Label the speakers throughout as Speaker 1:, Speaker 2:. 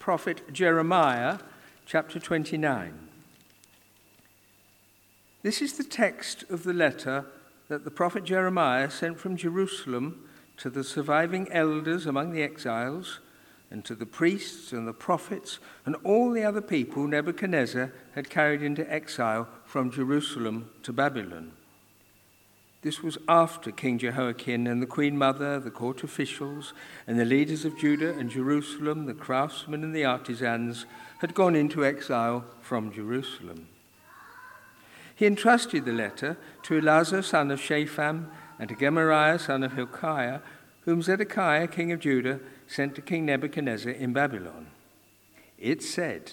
Speaker 1: prophet Jeremiah, chapter 29. This is the text of the letter that the prophet Jeremiah sent from Jerusalem to the surviving elders among the exiles, and to the priests and the prophets and all the other people Nebuchadnezzar had carried into exile from Jerusalem to Babylon. This was after King Jehoiakim and the Queen Mother, the court officials, and the leaders of Judah and Jerusalem, the craftsmen and the artisans, had gone into exile from Jerusalem. He entrusted the letter to Elazar, son of Shaphan, and to Gemariah, son of Hilkiah, whom Zedekiah, king of Judah, sent to King Nebuchadnezzar in Babylon. It said,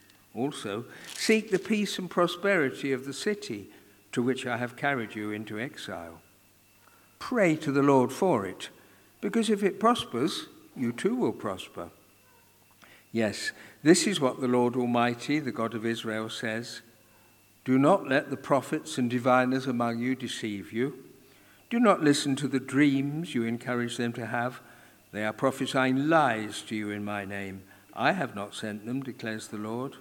Speaker 1: Also, seek the peace and prosperity of the city to which I have carried you into exile. Pray to the Lord for it, because if it prospers, you too will prosper. Yes, this is what the Lord Almighty, the God of Israel, says. Do not let the prophets and diviners among you deceive you. Do not listen to the dreams you encourage them to have. They are prophesying lies to you in my name. I have not sent them, declares the Lord.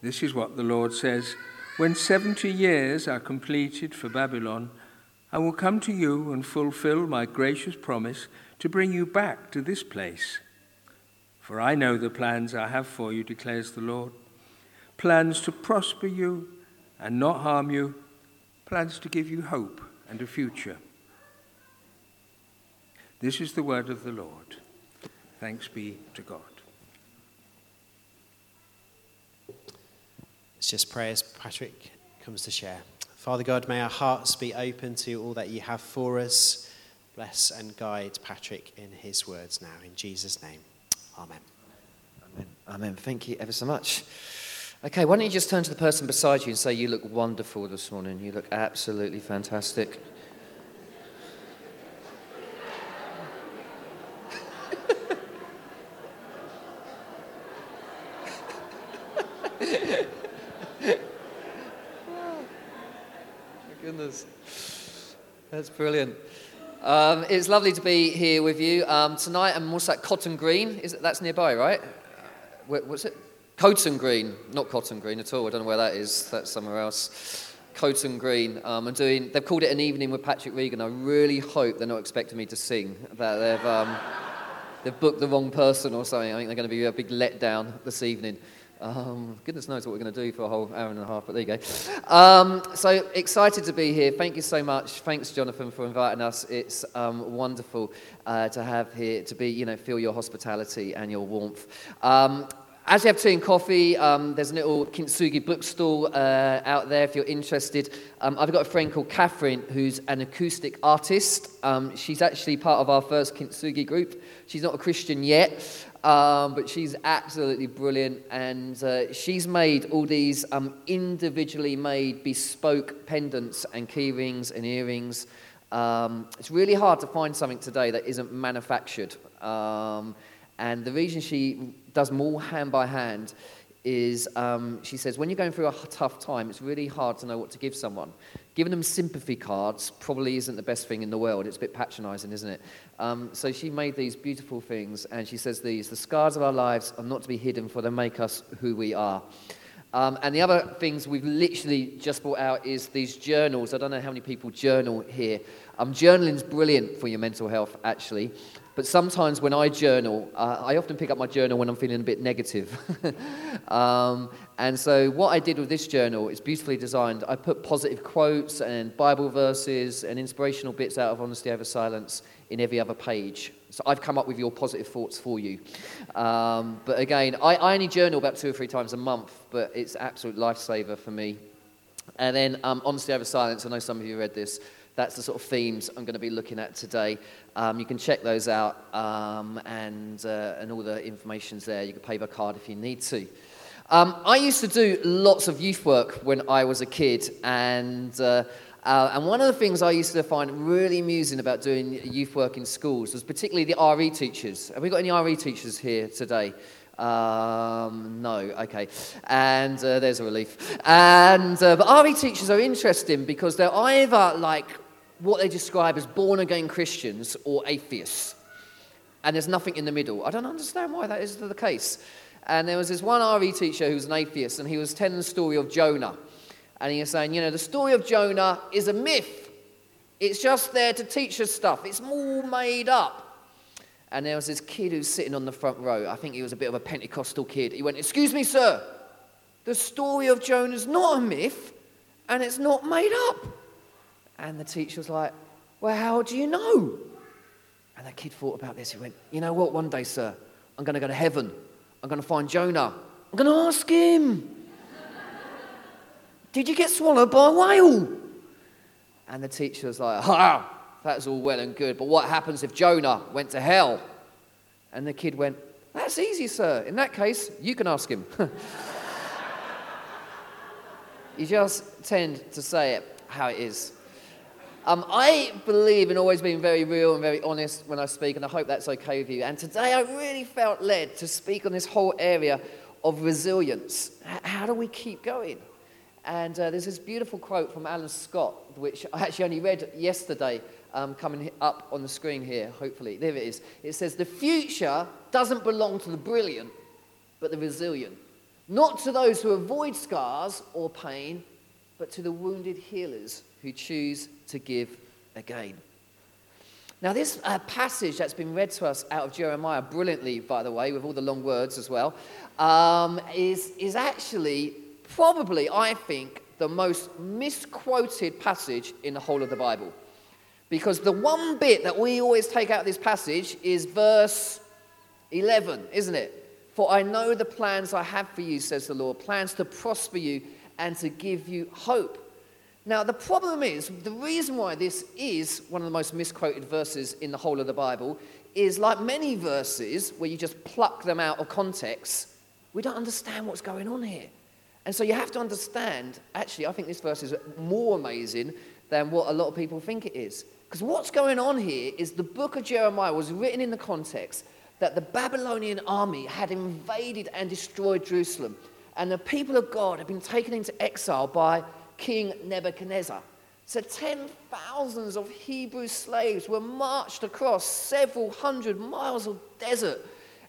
Speaker 1: This is what the Lord says When 70 years are completed for Babylon, I will come to you and fulfill my gracious promise to bring you back to this place. For I know the plans I have for you, declares the Lord plans to prosper you and not harm you, plans to give you hope and a future. This is the word of the Lord. Thanks be to God.
Speaker 2: Let's just pray as Patrick comes to share. Father God, may our hearts be open to all that you have for us. Bless and guide Patrick in his words now. In Jesus' name, Amen.
Speaker 3: Amen. Amen. Thank you ever so much. Okay, why don't you just turn to the person beside you and say, You look wonderful this morning. You look absolutely fantastic. Brilliant. Um, it's lovely to be here with you um, tonight. I'm also at Cotton Green. Is it, that's nearby, right? Where, what's it? Coton Green, not Cotton Green at all. I don't know where that is. That's somewhere else. Cotton Green. Um, I'm doing. They've called it an evening with Patrick Regan. I really hope they're not expecting me to sing. That they've um, they've booked the wrong person or something. I think they're going to be a big letdown this evening. Um, goodness knows what we're going to do for a whole hour and a half, but there you go. Um, so excited to be here. Thank you so much. Thanks, Jonathan, for inviting us. It's um, wonderful uh, to have here, to be, you know, feel your hospitality and your warmth. As you have tea and coffee, um, there's a little kintsugi bookstall uh, out there if you're interested. Um, I've got a friend called Catherine who's an acoustic artist. Um, she's actually part of our first kintsugi group. She's not a Christian yet, um, but she's absolutely brilliant. And uh, she's made all these um, individually made bespoke pendants and key rings and earrings. Um, it's really hard to find something today that isn't manufactured. And the reason she does more hand by hand is um, she says, when you're going through a tough time, it's really hard to know what to give someone. Giving them sympathy cards probably isn't the best thing in the world. It's a bit patronizing, isn't it? Um, so she made these beautiful things, and she says these The scars of our lives are not to be hidden, for they make us who we are. Um, and the other things we've literally just brought out is these journals. I don't know how many people journal here. Um, journaling's brilliant for your mental health, actually. But sometimes when I journal, uh, I often pick up my journal when I'm feeling a bit negative. um, and so what I did with this journal is beautifully designed. I put positive quotes and Bible verses and inspirational bits out of Honesty Over Silence in every other page. So I've come up with your positive thoughts for you. Um, but again, I, I, only journal about two or three times a month, but it's absolute lifesaver for me. And then um, Over Silence, I know some of you read this. That's the sort of themes I'm going to be looking at today. Um, you can check those out, um, and, uh, and all the information's there. You can pay by card if you need to. Um, I used to do lots of youth work when I was a kid, and, uh, uh, and one of the things I used to find really amusing about doing youth work in schools was particularly the RE teachers. Have we got any RE teachers here today? Um, no, okay. And uh, there's a relief. And, uh, but RE teachers are interesting because they're either like what they describe as born again Christians or atheists. And there's nothing in the middle. I don't understand why that is the case. And there was this one RE teacher who was an atheist, and he was telling the story of Jonah. And he was saying, you know, the story of Jonah is a myth. It's just there to teach us stuff. It's all made up. And there was this kid who's sitting on the front row. I think he was a bit of a Pentecostal kid. He went, Excuse me, sir. The story of Jonah's not a myth, and it's not made up. And the teacher was like, Well, how do you know? And the kid thought about this. He went, You know what? One day, sir, I'm going to go to heaven. I'm going to find Jonah. I'm going to ask him, Did you get swallowed by a whale? And the teacher was like, Ha! That's all well and good, but what happens if Jonah went to hell? And the kid went, That's easy, sir. In that case, you can ask him. you just tend to say it how it is. Um, I believe in always being very real and very honest when I speak, and I hope that's okay with you. And today I really felt led to speak on this whole area of resilience. H- how do we keep going? And uh, there's this beautiful quote from Alan Scott, which I actually only read yesterday, um, coming up on the screen here, hopefully. There it is. It says, The future doesn't belong to the brilliant, but the resilient. Not to those who avoid scars or pain, but to the wounded healers who choose to give again. Now, this uh, passage that's been read to us out of Jeremiah, brilliantly, by the way, with all the long words as well, um, is, is actually probably, I think, the most misquoted passage in the whole of the Bible. Because the one bit that we always take out of this passage is verse 11, isn't it? For I know the plans I have for you, says the Lord plans to prosper you and to give you hope. Now, the problem is, the reason why this is one of the most misquoted verses in the whole of the Bible is like many verses where you just pluck them out of context, we don't understand what's going on here. And so you have to understand, actually, I think this verse is more amazing than what a lot of people think it is. Because what's going on here is the book of Jeremiah was written in the context that the Babylonian army had invaded and destroyed Jerusalem. And the people of God had been taken into exile by King Nebuchadnezzar. So, ten thousands of Hebrew slaves were marched across several hundred miles of desert,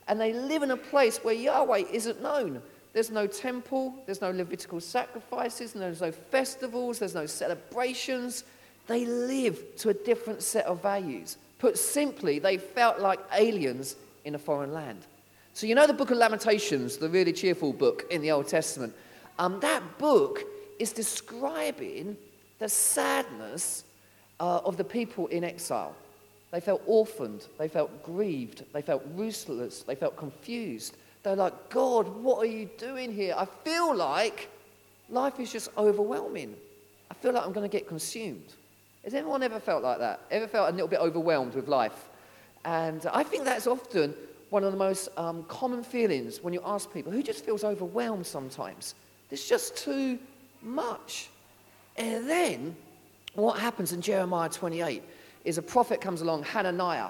Speaker 3: and they live in a place where Yahweh isn't known. There's no temple, there's no Levitical sacrifices, there's no festivals, there's no celebrations. They lived to a different set of values. Put simply, they felt like aliens in a foreign land. So, you know the book of Lamentations, the really cheerful book in the Old Testament? Um, that book is describing the sadness uh, of the people in exile. They felt orphaned, they felt grieved, they felt ruthless, they felt confused. They're like, God, what are you doing here? I feel like life is just overwhelming. I feel like I'm going to get consumed. Has anyone ever felt like that? Ever felt a little bit overwhelmed with life? And I think that's often one of the most um, common feelings when you ask people who just feels overwhelmed sometimes. There's just too much. And then what happens in Jeremiah 28 is a prophet comes along, Hananiah,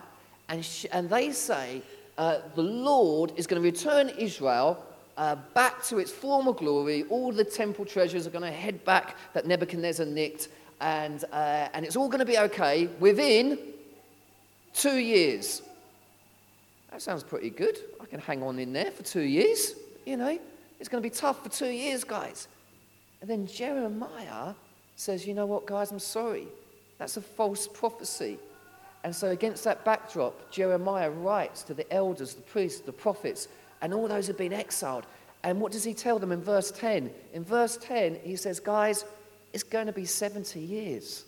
Speaker 3: and, sh- and they say, uh, The Lord is going to return Israel uh, back to its former glory. All the temple treasures are going to head back that Nebuchadnezzar nicked, and, uh, and it's all going to be okay within two years. That sounds pretty good. I can hang on in there for two years. You know, it's going to be tough for two years, guys. And then Jeremiah says, You know what, guys, I'm sorry. That's a false prophecy. And so, against that backdrop, Jeremiah writes to the elders, the priests, the prophets, and all those who've been exiled. And what does he tell them in verse 10? In verse 10, he says, Guys, it's going to be 70 years.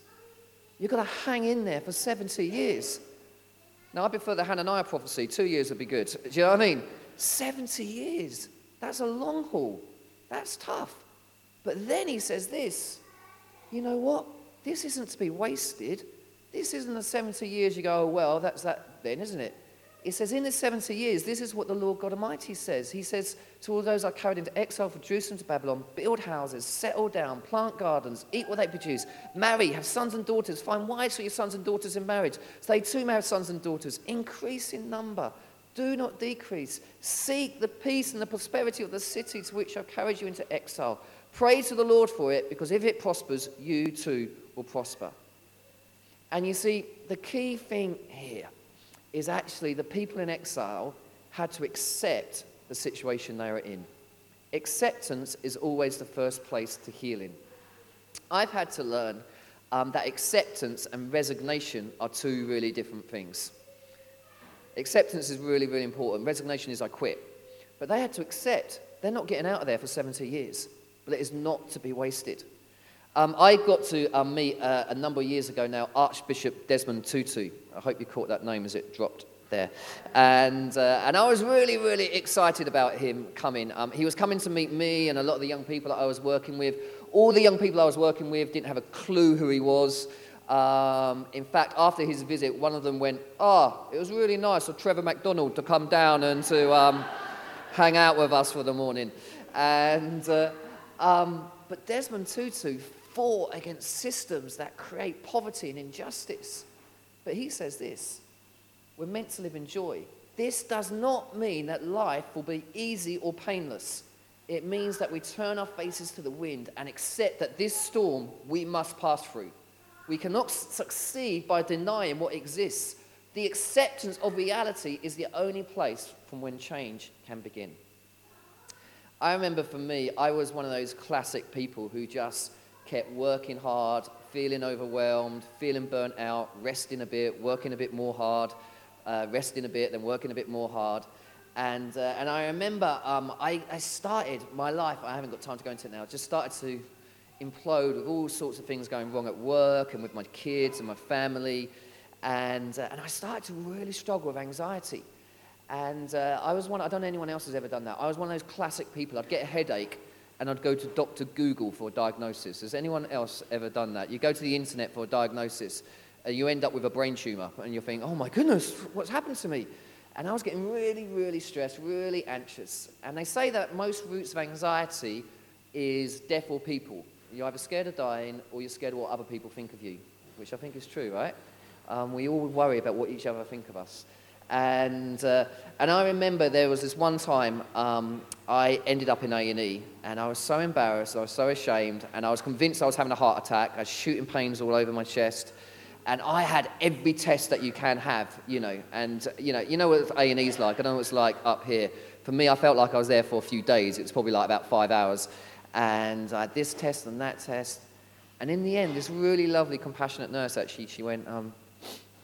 Speaker 3: You've got to hang in there for 70 years. Now, I prefer the Hananiah prophecy. Two years would be good. Do you know what I mean? 70 years. That's a long haul. That's tough. But then he says this you know what? this isn't to be wasted. This isn't the 70 years you go, oh, well, that's that then, isn't it? It says, in the 70 years, this is what the Lord God Almighty says. He says to all those I carried into exile from Jerusalem to Babylon, build houses, settle down, plant gardens, eat what they produce, marry, have sons and daughters, find wives for your sons and daughters in marriage. So they too may have sons and daughters. Increase in number, do not decrease. Seek the peace and the prosperity of the city to which I've carried you into exile. Pray to the Lord for it, because if it prospers, you too will prosper. And you see, the key thing here is actually the people in exile had to accept the situation they were in. Acceptance is always the first place to healing. I've had to learn um, that acceptance and resignation are two really different things. Acceptance is really, really important. Resignation is I quit. But they had to accept they're not getting out of there for 70 years, but it is not to be wasted. Um, I got to um, meet uh, a number of years ago now Archbishop Desmond Tutu. I hope you caught that name as it dropped there. And, uh, and I was really, really excited about him coming. Um, he was coming to meet me and a lot of the young people that I was working with. All the young people I was working with didn't have a clue who he was. Um, in fact, after his visit, one of them went, Oh, it was really nice of Trevor McDonald to come down and to um, hang out with us for the morning. And, uh, but Desmond Tutu fought against systems that create poverty and injustice. But he says this we're meant to live in joy. This does not mean that life will be easy or painless. It means that we turn our faces to the wind and accept that this storm we must pass through. We cannot succeed by denying what exists. The acceptance of reality is the only place from when change can begin. I remember for me, I was one of those classic people who just kept working hard, feeling overwhelmed, feeling burnt out, resting a bit, working a bit more hard, uh, resting a bit, then working a bit more hard. And, uh, and I remember um, I, I started my life, I haven't got time to go into it now, just started to implode with all sorts of things going wrong at work and with my kids and my family. And, uh, and I started to really struggle with anxiety. And uh, I was one, I don't know anyone else has ever done that. I was one of those classic people. I'd get a headache and I'd go to Dr. Google for a diagnosis. Has anyone else ever done that? You go to the internet for a diagnosis, and you end up with a brain tumor, and you're thinking, oh my goodness, what's happened to me? And I was getting really, really stressed, really anxious. And they say that most roots of anxiety is death or people. You're either scared of dying or you're scared of what other people think of you, which I think is true, right? Um, we all worry about what each other think of us. And, uh, and I remember there was this one time um, I ended up in A&E and I was so embarrassed, I was so ashamed, and I was convinced I was having a heart attack. I was shooting pains all over my chest. And I had every test that you can have, you know. And, you know, you know what A&E's like. I know what it's like up here. For me, I felt like I was there for a few days. It was probably like about five hours. And I had this test and that test. And in the end, this really lovely, compassionate nurse actually, she went, um,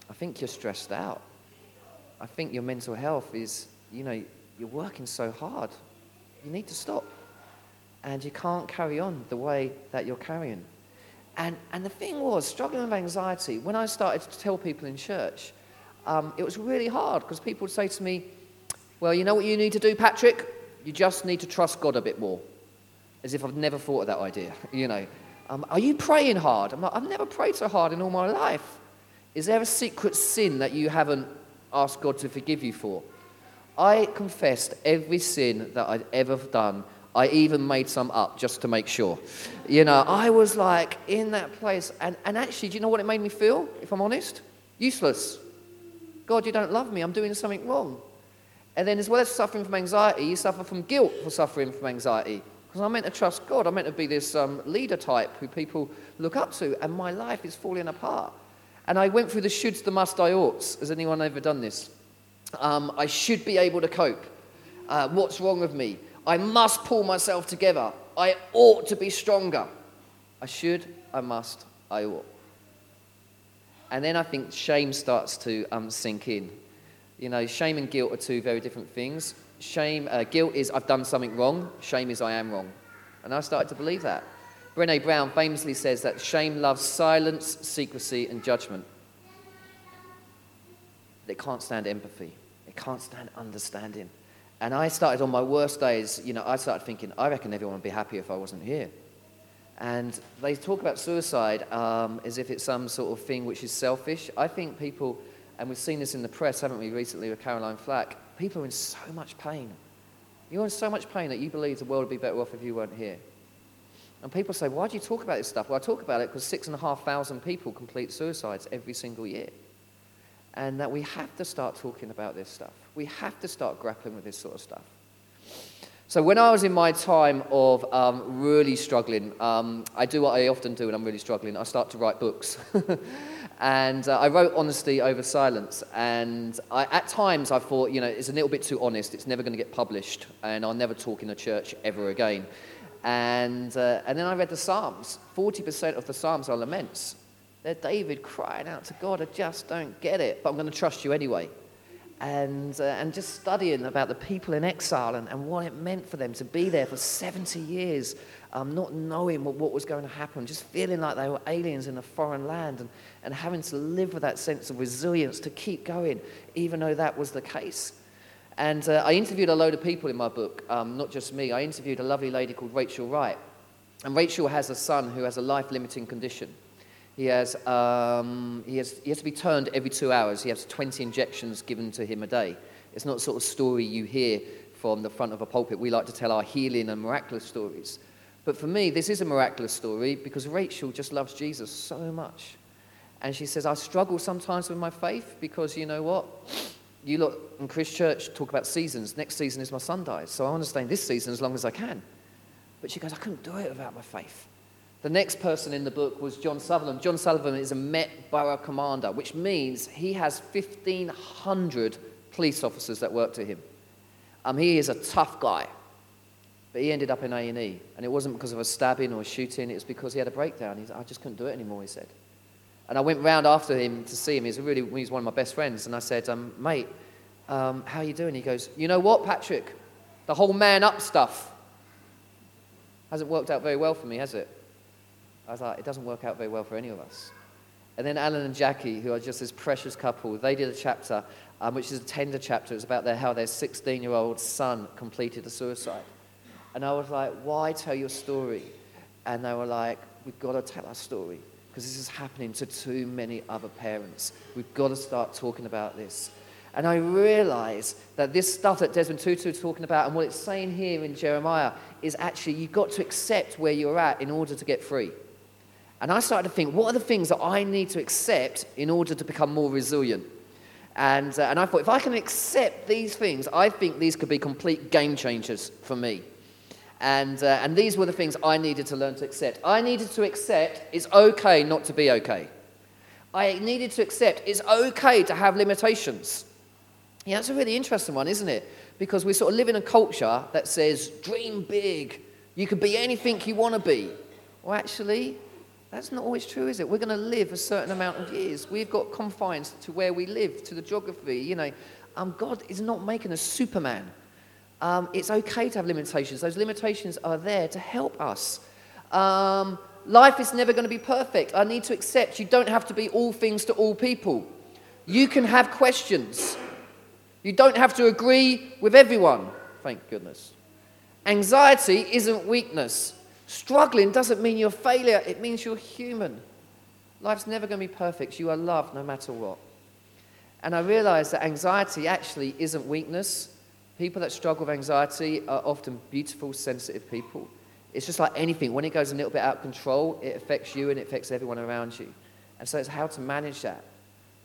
Speaker 3: I think you're stressed out. I think your mental health is, you know, you're working so hard. You need to stop. And you can't carry on the way that you're carrying. And, and the thing was, struggling with anxiety, when I started to tell people in church, um, it was really hard because people would say to me, Well, you know what you need to do, Patrick? You just need to trust God a bit more. As if I've never thought of that idea, you know. Um, are you praying hard? I'm like, I've never prayed so hard in all my life. Is there a secret sin that you haven't ask God to forgive you for. I confessed every sin that I'd ever done. I even made some up just to make sure. You know, I was like in that place. And, and actually, do you know what it made me feel, if I'm honest? Useless. God, you don't love me. I'm doing something wrong. And then, as well as suffering from anxiety, you suffer from guilt for suffering from anxiety. Because I'm meant to trust God. I'm meant to be this um, leader type who people look up to. And my life is falling apart. And I went through the shoulds, the must, I oughts. Has anyone ever done this? Um, I should be able to cope. Uh, what's wrong with me? I must pull myself together. I ought to be stronger. I should, I must, I ought. And then I think shame starts to um, sink in. You know, shame and guilt are two very different things. Shame, uh, guilt is I've done something wrong. Shame is I am wrong. And I started to believe that. Brene Brown famously says that shame loves silence, secrecy, and judgment. It can't stand empathy. It can't stand understanding. And I started on my worst days, you know, I started thinking, I reckon everyone would be happy if I wasn't here. And they talk about suicide um, as if it's some sort of thing which is selfish. I think people, and we've seen this in the press, haven't we, recently with Caroline Flack, people are in so much pain. You're in so much pain that you believe the world would be better off if you weren't here. And people say, why do you talk about this stuff? Well, I talk about it because six and a half thousand people complete suicides every single year. And that we have to start talking about this stuff. We have to start grappling with this sort of stuff. So when I was in my time of um, really struggling, um, I do what I often do when I'm really struggling. I start to write books. and uh, I wrote Honesty Over Silence. And I, at times I thought, you know, it's a little bit too honest. It's never going to get published. And I'll never talk in a church ever again. And, uh, and then I read the Psalms. 40% of the Psalms are laments. They're David crying out to God, I just don't get it, but I'm going to trust you anyway and, uh, and just studying about the people in exile and, and what it meant for them to be there for 70 years, um, not knowing what, what was going to happen, just feeling like they were aliens in a foreign land and, and having to live with that sense of resilience to keep going, even though that was the case. And uh, I interviewed a load of people in my book, um, not just me. I interviewed a lovely lady called Rachel Wright. And Rachel has a son who has a life limiting condition. He has, um, he, has, he has to be turned every two hours. He has 20 injections given to him a day. It's not sort of story you hear from the front of a pulpit. We like to tell our healing and miraculous stories. But for me, this is a miraculous story because Rachel just loves Jesus so much. And she says, I struggle sometimes with my faith because you know what? You look in Chris Church talk about seasons. Next season is my son dies. So I want to stay in this season as long as I can. But she goes, I couldn't do it without my faith. The next person in the book was John Sullivan. John Sullivan is a Met Borough Commander, which means he has 1,500 police officers that work to him. Um, he is a tough guy, but he ended up in A&E. And it wasn't because of a stabbing or a shooting, it was because he had a breakdown. He said, I just couldn't do it anymore, he said. And I went round after him to see him. He's, really, he's one of my best friends. And I said, um, mate, um, how are you doing? He goes, you know what, Patrick? The whole man up stuff hasn't worked out very well for me, has it? I was like, it doesn't work out very well for any of us. And then Alan and Jackie, who are just this precious couple, they did a chapter, um, which is a tender chapter. It's about their, how their 16 year old son completed a suicide. And I was like, why tell your story? And they were like, we've got to tell our story because this is happening to too many other parents. We've got to start talking about this. And I realize that this stuff that Desmond Tutu is talking about and what it's saying here in Jeremiah is actually you've got to accept where you're at in order to get free. And I started to think, what are the things that I need to accept in order to become more resilient? And, uh, and I thought, if I can accept these things, I think these could be complete game changers for me. And, uh, and these were the things I needed to learn to accept. I needed to accept it's okay not to be okay. I needed to accept it's okay to have limitations. Yeah, that's a really interesting one, isn't it? Because we sort of live in a culture that says, dream big. You could be anything you want to be. Well, actually, that's not always true, is it? We're going to live a certain amount of years. We've got confines to where we live, to the geography. You know, um, God is not making us Superman. Um, it's okay to have limitations. Those limitations are there to help us. Um, life is never going to be perfect. I need to accept you don't have to be all things to all people. You can have questions. You don't have to agree with everyone. Thank goodness. Anxiety isn't weakness. Struggling doesn't mean you're a failure, it means you're human. Life's never going to be perfect. You are loved no matter what. And I realized that anxiety actually isn't weakness. People that struggle with anxiety are often beautiful, sensitive people. It's just like anything. When it goes a little bit out of control, it affects you and it affects everyone around you. And so it's how to manage that.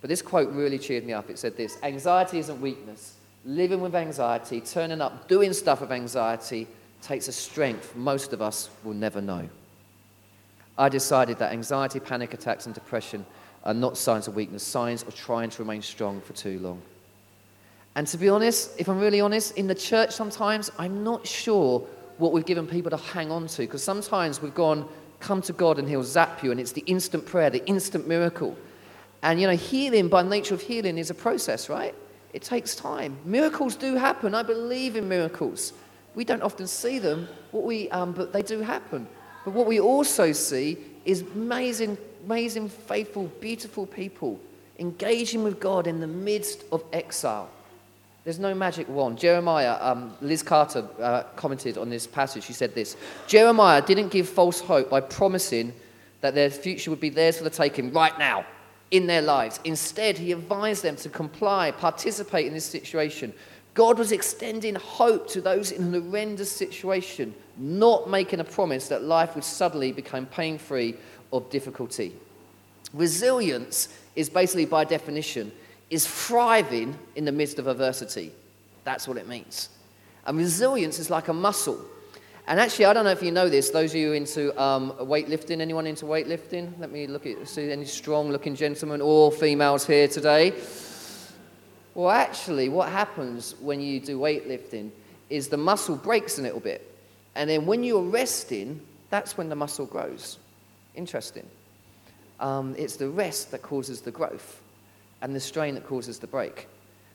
Speaker 3: But this quote really cheered me up. It said this Anxiety isn't weakness. Living with anxiety, turning up, doing stuff with anxiety takes a strength most of us will never know. I decided that anxiety, panic attacks, and depression are not signs of weakness, signs of trying to remain strong for too long. And to be honest, if I'm really honest, in the church sometimes I'm not sure what we've given people to hang on to because sometimes we've gone, come to God and He'll zap you, and it's the instant prayer, the instant miracle. And you know, healing by nature of healing is a process, right? It takes time. Miracles do happen. I believe in miracles. We don't often see them, what we, um, but they do happen. But what we also see is amazing, amazing, faithful, beautiful people engaging with God in the midst of exile. There's no magic wand. Jeremiah, um, Liz Carter uh, commented on this passage. She said this Jeremiah didn't give false hope by promising that their future would be theirs for the taking right now in their lives. Instead, he advised them to comply, participate in this situation. God was extending hope to those in an horrendous situation, not making a promise that life would suddenly become pain free or difficulty. Resilience is basically, by definition, is thriving in the midst of adversity. That's what it means. And resilience is like a muscle. And actually, I don't know if you know this, those of you into um, weightlifting, anyone into weightlifting? Let me look at, see any strong looking gentlemen or females here today. Well, actually, what happens when you do weightlifting is the muscle breaks a little bit. And then when you're resting, that's when the muscle grows. Interesting. Um, it's the rest that causes the growth and the strain that causes the break.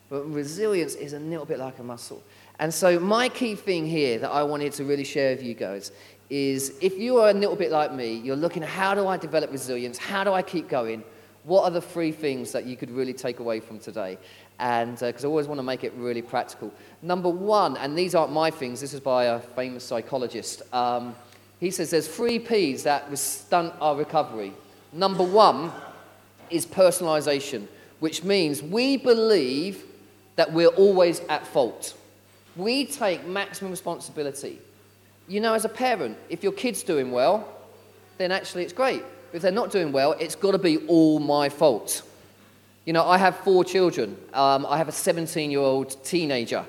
Speaker 3: But resilience is a little bit like a muscle. And so, my key thing here that I wanted to really share with you guys is if you are a little bit like me, you're looking how do I develop resilience? How do I keep going? What are the three things that you could really take away from today? And because uh, I always want to make it really practical. Number one, and these aren't my things, this is by a famous psychologist. Um, he says there's three P's that stunt our recovery. Number one is personalization which means we believe that we're always at fault. We take maximum responsibility. You know, as a parent, if your kid's doing well, then actually it's great. If they're not doing well, it's got to be all my fault. You know, I have four children. Um, I have a 17 year old teenager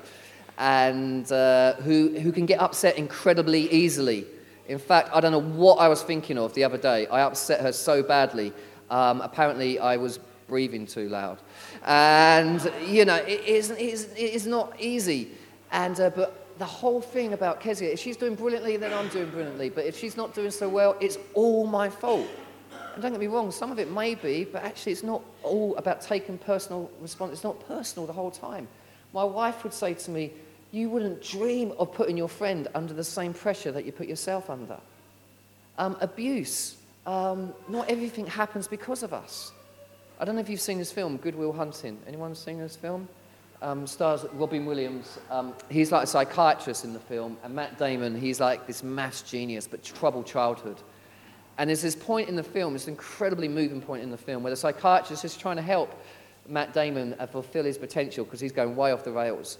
Speaker 3: and uh, who, who can get upset incredibly easily. In fact, I don't know what I was thinking of the other day. I upset her so badly. Um, apparently, I was breathing too loud. And, you know, it is, it is, it is not easy. And, uh, but the whole thing about Kezia, if she's doing brilliantly, then I'm doing brilliantly. But if she's not doing so well, it's all my fault. And don't get me wrong, some of it may be, but actually it's not all about taking personal response. It's not personal the whole time. My wife would say to me, you wouldn't dream of putting your friend under the same pressure that you put yourself under. Um, abuse. Um, not everything happens because of us. I don't know if you've seen this film, Good Will Hunting. Anyone seen this film? Um, stars Robin Williams. Um, he's like a psychiatrist in the film, and Matt Damon, he's like this mass genius, but troubled childhood. And there's this point in the film, this incredibly moving point in the film, where the psychiatrist is trying to help Matt Damon uh, fulfill his potential because he's going way off the rails.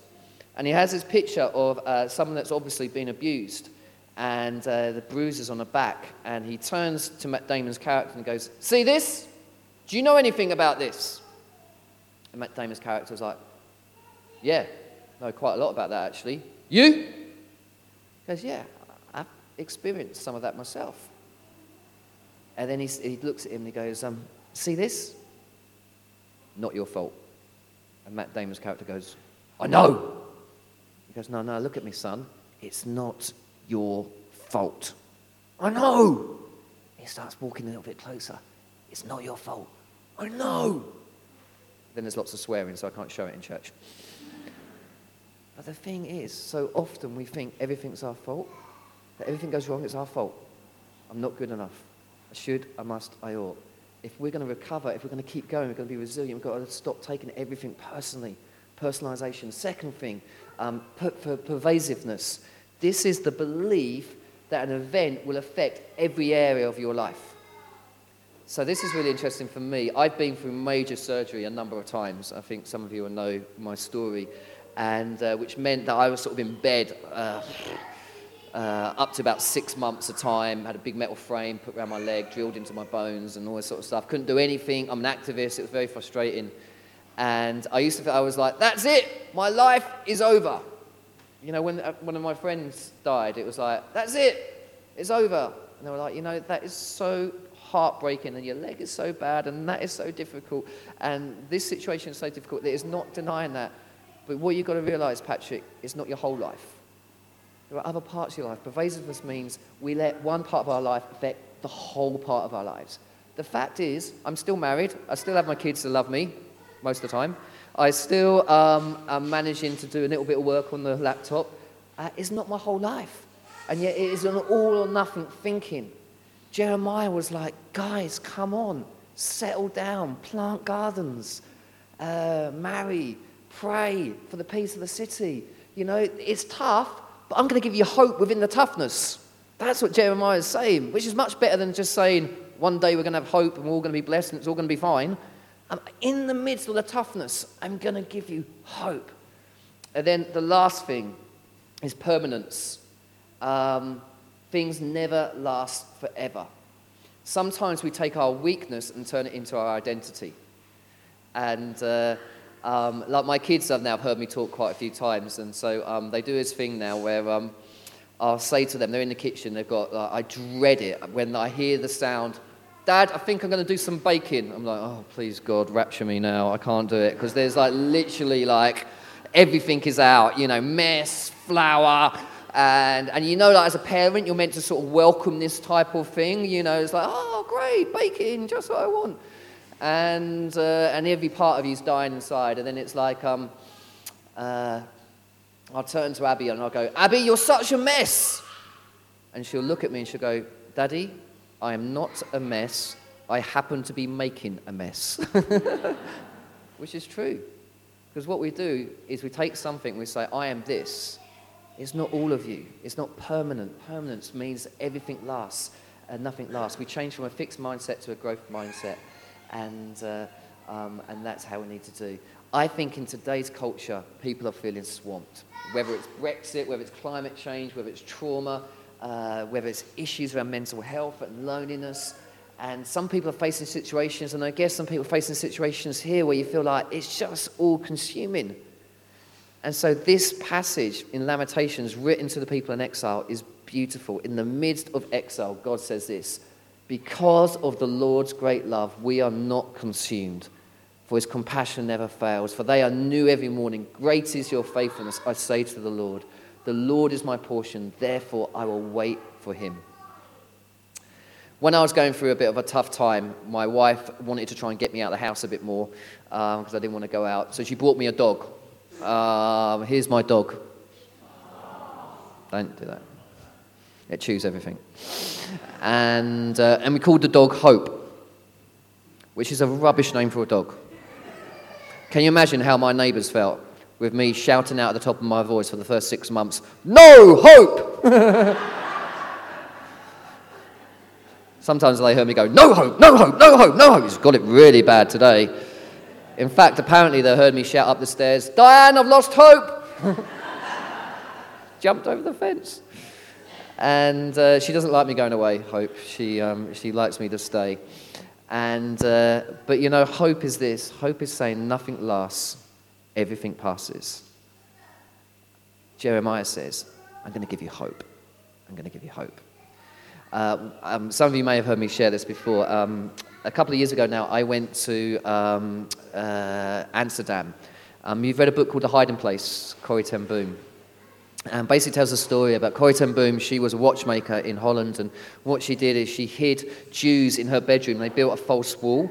Speaker 3: And he has this picture of uh, someone that's obviously been abused and uh, the bruises on the back. And he turns to Matt Damon's character and goes, See this? Do you know anything about this? And Matt Damon's character was like, Yeah, know quite a lot about that actually. You? He goes, Yeah, I've experienced some of that myself. And then he, he looks at him and he goes, um, See this? Not your fault. And Matt Damon's character goes, I know. He goes, No, no, look at me, son. It's not your fault. I know. He starts walking a little bit closer. It's not your fault. I know. Then there's lots of swearing, so I can't show it in church. But the thing is, so often we think everything's our fault, that everything goes wrong, it's our fault. I'm not good enough. I should, I must, I ought. If we're going to recover, if we're going to keep going, we're going to be resilient, we've got to stop taking everything personally. Personalization. Second thing, um, per- per- pervasiveness. This is the belief that an event will affect every area of your life. So this is really interesting for me. I've been through major surgery a number of times. I think some of you will know my story, and uh, which meant that I was sort of in bed uh, uh, up to about six months a time. Had a big metal frame put around my leg, drilled into my bones, and all this sort of stuff. Couldn't do anything. I'm an activist. It was very frustrating, and I used to feel I was like, "That's it. My life is over." You know, when uh, one of my friends died, it was like, "That's it. It's over." And they were like, "You know, that is so heartbreaking and your leg is so bad and that is so difficult and this situation is so difficult that it's not denying that. But what you've got to realize, Patrick, is not your whole life. There are other parts of your life. Pervasiveness means we let one part of our life affect the whole part of our lives. The fact is, I'm still married. I still have my kids to love me most of the time. I still um, am managing to do a little bit of work on the laptop. Uh, it's not my whole life. And yet it is an all or nothing thinking. Jeremiah was like, guys, come on, settle down, plant gardens, uh, marry, Pray for the peace of the city. You know, it's tough, but I'm going to give you hope within the toughness. That's what Jeremiah is saying, which is much better than just saying, one day we're going to have hope and we're all going to be blessed and it's all going to be fine. And in the midst of the toughness, I'm going to give you hope. And then the last thing is permanence. Um, things never last forever. Sometimes we take our weakness and turn it into our identity. And uh, um, like my kids have now heard me talk quite a few times, and so um, they do this thing now where um, I'll say to them, they're in the kitchen, they've got, uh, I dread it when I hear the sound, Dad, I think I'm going to do some baking. I'm like, oh, please, God, rapture me now. I can't do it. Because there's like literally like everything is out, you know, mess, flour, and, and you know, like as a parent, you're meant to sort of welcome this type of thing. You know, it's like, oh, great, baking, just what I want. And, uh, and every part of you's dying inside. And then it's like, um, uh, I'll turn to Abby and I'll go, Abby, you're such a mess. And she'll look at me and she'll go, Daddy, I am not a mess. I happen to be making a mess. Which is true. Because what we do is we take something, we say, I am this, it's not all of you. It's not permanent. Permanence means everything lasts and nothing lasts. We change from a fixed mindset to a growth mindset, and, uh, um, and that's how we need to do. I think in today's culture, people are feeling swamped. Whether it's Brexit, whether it's climate change, whether it's trauma, uh, whether it's issues around mental health and loneliness. And some people are facing situations, and I guess some people are facing situations here where you feel like it's just all consuming. And so, this passage in Lamentations, written to the people in exile, is beautiful. In the midst of exile, God says this Because of the Lord's great love, we are not consumed, for his compassion never fails. For they are new every morning. Great is your faithfulness, I say to the Lord. The Lord is my portion, therefore I will wait for him. When I was going through a bit of a tough time, my wife wanted to try and get me out of the house a bit more because um, I didn't want to go out. So she bought me a dog. Um, here's my dog. Don't do that. It chews everything. And, uh, and we called the dog Hope, which is a rubbish name for a dog. Can you imagine how my neighbours felt with me shouting out at the top of my voice for the first six months, No hope! Sometimes they heard me go, No hope, no hope, no hope, no hope. He's got it really bad today. In fact, apparently they heard me shout up the stairs, Diane, I've lost hope! Jumped over the fence. And uh, she doesn't like me going away, Hope. She, um, she likes me to stay. And, uh, but you know, hope is this hope is saying nothing lasts, everything passes. Jeremiah says, I'm going to give you hope. I'm going to give you hope. Uh, um, some of you may have heard me share this before. Um, a couple of years ago now, I went to um, uh, Amsterdam. Um, you've read a book called The Hiding Place, Corrie ten Boom. And basically tells a story about Corrie ten Boom. She was a watchmaker in Holland, and what she did is she hid Jews in her bedroom. They built a false wall,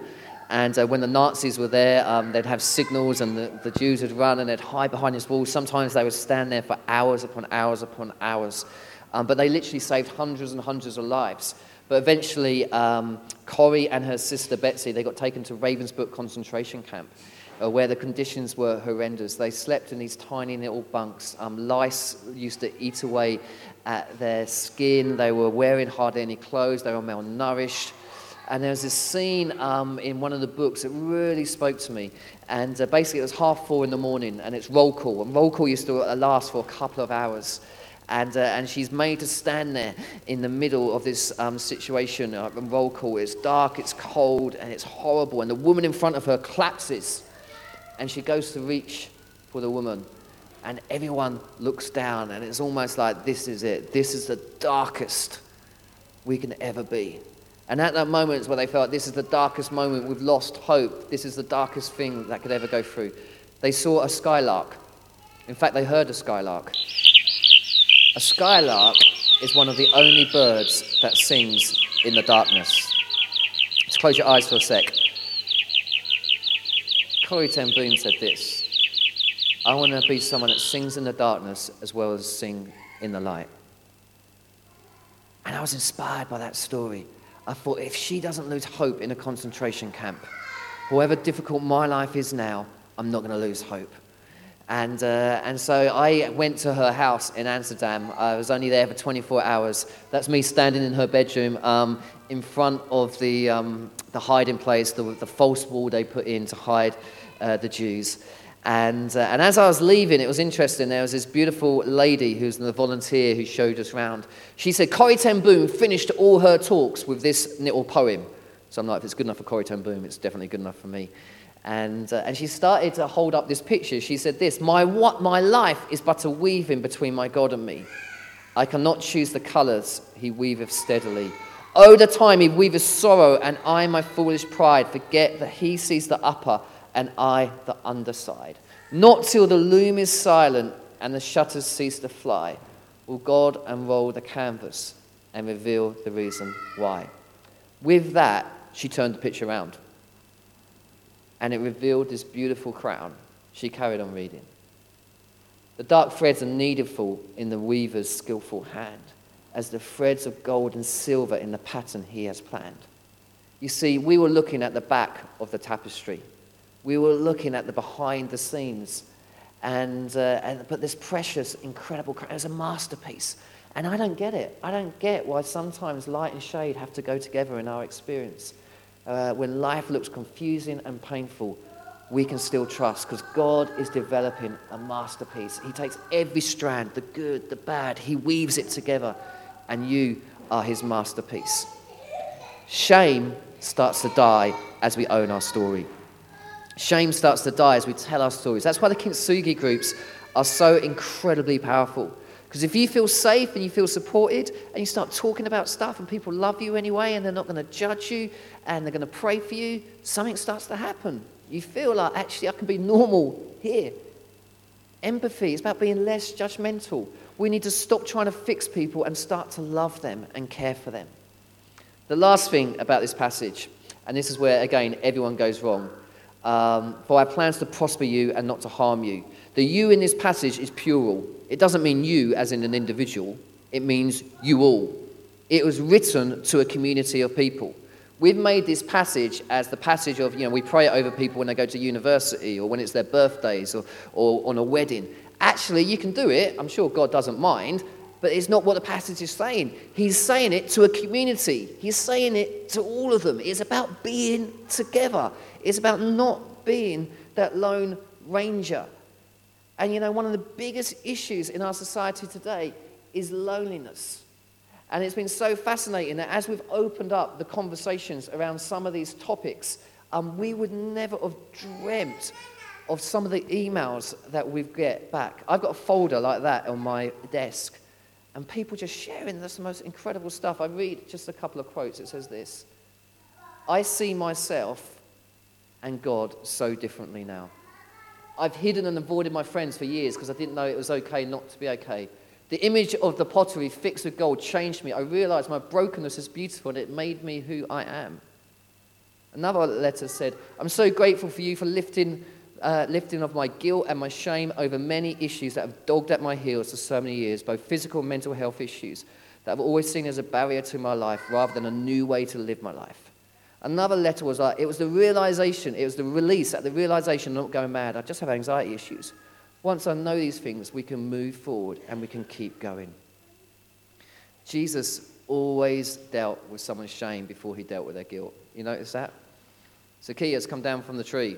Speaker 3: and uh, when the Nazis were there, um, they'd have signals, and the, the Jews would run and they'd hide behind this wall. Sometimes they would stand there for hours upon hours upon hours. Um, but they literally saved hundreds and hundreds of lives. But eventually, um, Corrie and her sister Betsy, they got taken to Ravensbrück concentration camp, uh, where the conditions were horrendous. They slept in these tiny little bunks. Um, lice used to eat away at their skin. They were wearing hardly any clothes. They were malnourished. And there was this scene um, in one of the books that really spoke to me. And uh, basically, it was half four in the morning, and it's roll call. And roll call used to last for a couple of hours and, uh, and she's made to stand there in the middle of this um, situation, uh, roll call. It's dark, it's cold, and it's horrible. And the woman in front of her collapses, and she goes to reach for the woman. And everyone looks down, and it's almost like this is it. This is the darkest we can ever be. And at that moment, where they felt this is the darkest moment, we've lost hope, this is the darkest thing that could ever go through, they saw a skylark. In fact, they heard a skylark. A skylark is one of the only birds that sings in the darkness. Just close your eyes for a sec. Corrie ten Boom said this I want to be someone that sings in the darkness as well as sing in the light. And I was inspired by that story. I thought, if she doesn't lose hope in a concentration camp, however difficult my life is now, I'm not going to lose hope. And, uh, and so I went to her house in Amsterdam. I was only there for 24 hours. That's me standing in her bedroom um, in front of the, um, the hiding place, the, the false wall they put in to hide uh, the Jews. And, uh, and as I was leaving, it was interesting. There was this beautiful lady who's the volunteer who showed us around. She said Corrie ten Boom finished all her talks with this little poem. So I'm like, if it's good enough for Corrie ten Boom, it's definitely good enough for me. And, uh, and she started to hold up this picture. She said this, my, what, my life is but a weaving between my God and me. I cannot choose the colours he weaveth steadily. Oh, the time he weaveth sorrow, and I, my foolish pride, forget that he sees the upper and I the underside. Not till the loom is silent and the shutters cease to fly will God unroll the canvas and reveal the reason why. With that, she turned the picture around and it revealed this beautiful crown. She carried on reading. The dark threads are needful in the weaver's skillful hand, as the threads of gold and silver in the pattern he has planned. You see, we were looking at the back of the tapestry. We were looking at the behind the scenes. And, uh, and but this precious, incredible crown is a masterpiece. And I don't get it. I don't get why sometimes light and shade have to go together in our experience uh, when life looks confusing and painful, we can still trust because God is developing a masterpiece. He takes every strand, the good, the bad, He weaves it together, and you are His masterpiece. Shame starts to die as we own our story. Shame starts to die as we tell our stories. That's why the Kintsugi groups are so incredibly powerful. Because if you feel safe and you feel supported and you start talking about stuff and people love you anyway and they're not going to judge you and they're going to pray for you, something starts to happen. You feel like, actually, I can be normal here. Empathy is about being less judgmental. We need to stop trying to fix people and start to love them and care for them. The last thing about this passage, and this is where, again, everyone goes wrong. Um, for I plans to prosper you and not to harm you. The you in this passage is plural. It doesn't mean you as in an individual, it means you all. It was written to a community of people. We've made this passage as the passage of, you know, we pray it over people when they go to university or when it's their birthdays or, or on a wedding. Actually, you can do it. I'm sure God doesn't mind, but it's not what the passage is saying. He's saying it to a community, He's saying it to all of them. It's about being together, it's about not being that lone ranger. And you know, one of the biggest issues in our society today is loneliness. And it's been so fascinating that as we've opened up the conversations around some of these topics, um, we would never have dreamt of some of the emails that we get back. I've got a folder like that on my desk, and people just sharing this most incredible stuff. I read just a couple of quotes. It says this I see myself and God so differently now. I've hidden and avoided my friends for years because I didn't know it was okay not to be okay. The image of the pottery fixed with gold changed me. I realized my brokenness is beautiful and it made me who I am. Another letter said, I'm so grateful for you for lifting, uh, lifting of my guilt and my shame over many issues that have dogged at my heels for so many years, both physical and mental health issues that I've always seen as a barrier to my life rather than a new way to live my life. Another letter was like, it was the realization, it was the release at the realization, I'm not going mad, I just have anxiety issues. Once I know these things, we can move forward and we can keep going. Jesus always dealt with someone's shame before he dealt with their guilt. You notice that? Zacchaeus come down from the tree.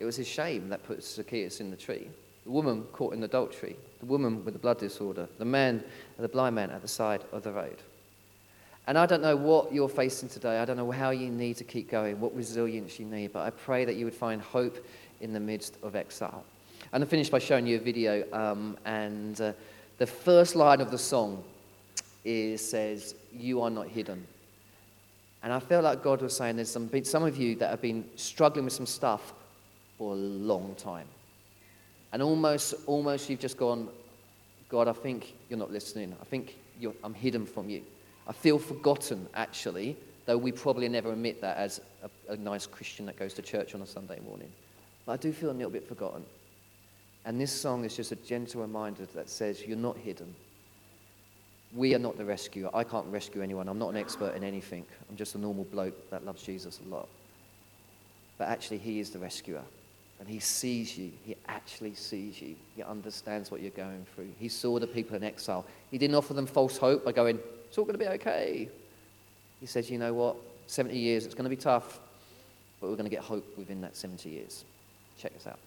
Speaker 3: It was his shame that put Zacchaeus in the tree. The woman caught in adultery, the woman with the blood disorder, the man, the blind man at the side of the road. And I don't know what you're facing today. I don't know how you need to keep going, what resilience you need, but I pray that you would find hope in the midst of exile. And I finish by showing you a video. Um, and uh, the first line of the song is, says, You are not hidden. And I feel like God was saying there's some, some of you that have been struggling with some stuff for a long time. And almost, almost you've just gone, God, I think you're not listening. I think I'm hidden from you. I feel forgotten, actually, though we probably never admit that as a, a nice Christian that goes to church on a Sunday morning. But I do feel a little bit forgotten. And this song is just a gentle reminder that says, You're not hidden. We are not the rescuer. I can't rescue anyone. I'm not an expert in anything. I'm just a normal bloke that loves Jesus a lot. But actually, He is the rescuer. And he sees you. He actually sees you. He understands what you're going through. He saw the people in exile. He didn't offer them false hope by going, it's all going to be okay. He says, you know what? 70 years, it's going to be tough, but we're going to get hope within that 70 years. Check this out.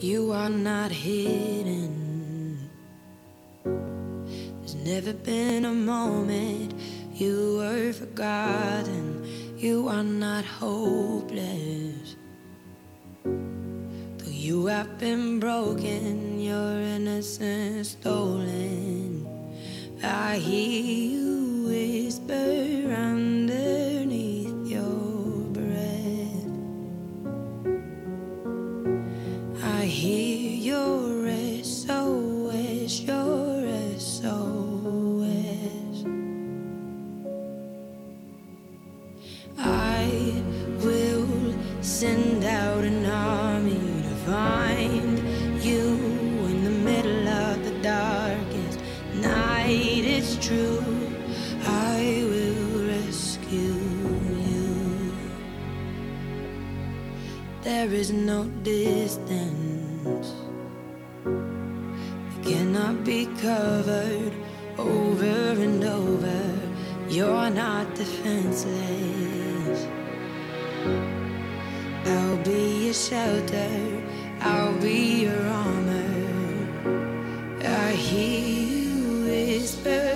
Speaker 4: You are not hidden. There's never been a moment you were forgotten. You are not hopeless. You have been broken, your innocence stolen. I hear you whisper no distance that cannot be covered over and over. You're not defenseless. I'll be your shelter, I'll be your armor. I hear you whisper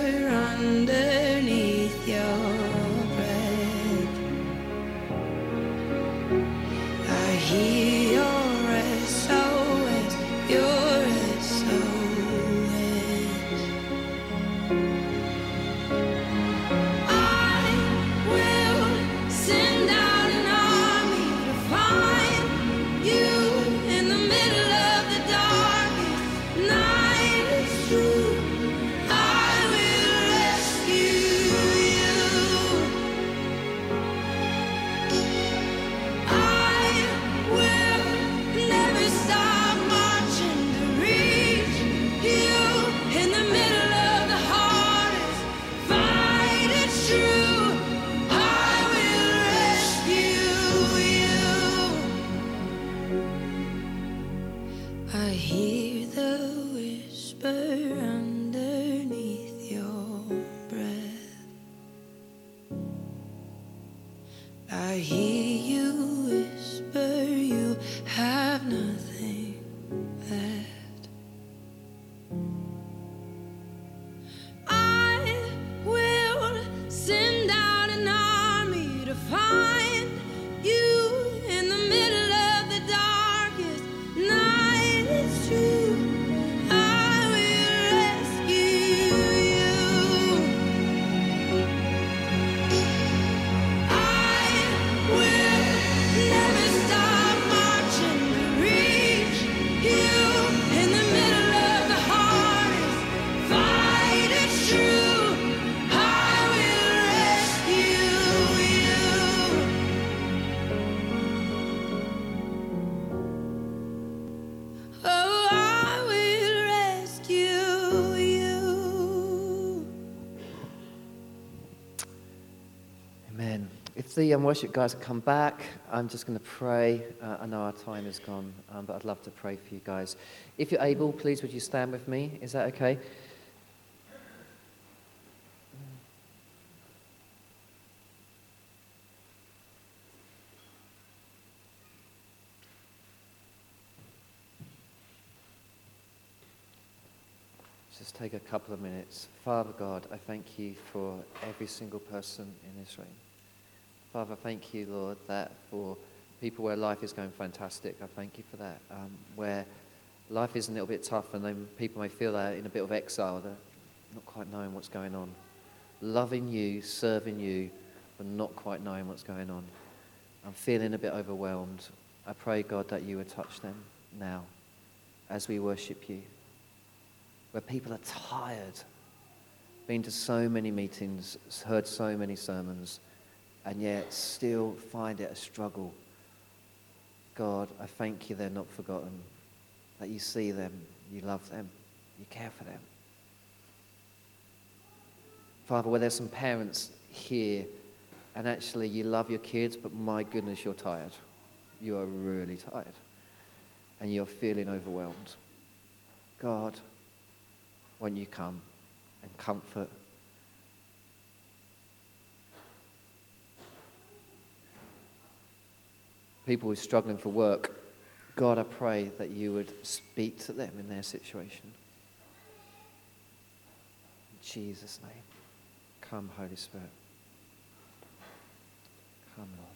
Speaker 3: The um, worship guys come back, I'm just going to pray. Uh, I know our time is gone, um, but I'd love to pray for you guys. If you're able, please would you stand with me? Is that okay? Just take a couple of minutes. Father God, I thank you for every single person in this room. Father, thank you, Lord, that for people where life is going fantastic, I thank you for that. Um, where life is a little bit tough and then people may feel they're in a bit of exile, they're not quite knowing what's going on. Loving you, serving you, but not quite knowing what's going on. I'm feeling a bit overwhelmed. I pray, God, that you would touch them now as we worship you. Where people are tired, been to so many meetings, heard so many sermons, and yet still find it a struggle. God, I thank you they're not forgotten, that you see them, you love them, you care for them. Father, where there's some parents here and actually you love your kids, but my goodness, you're tired. You are really tired. And you're feeling overwhelmed. God, won't you come and comfort? People who are struggling for work, God, I pray that you would speak to them in their situation. In Jesus' name. Come, Holy Spirit. Come, Lord.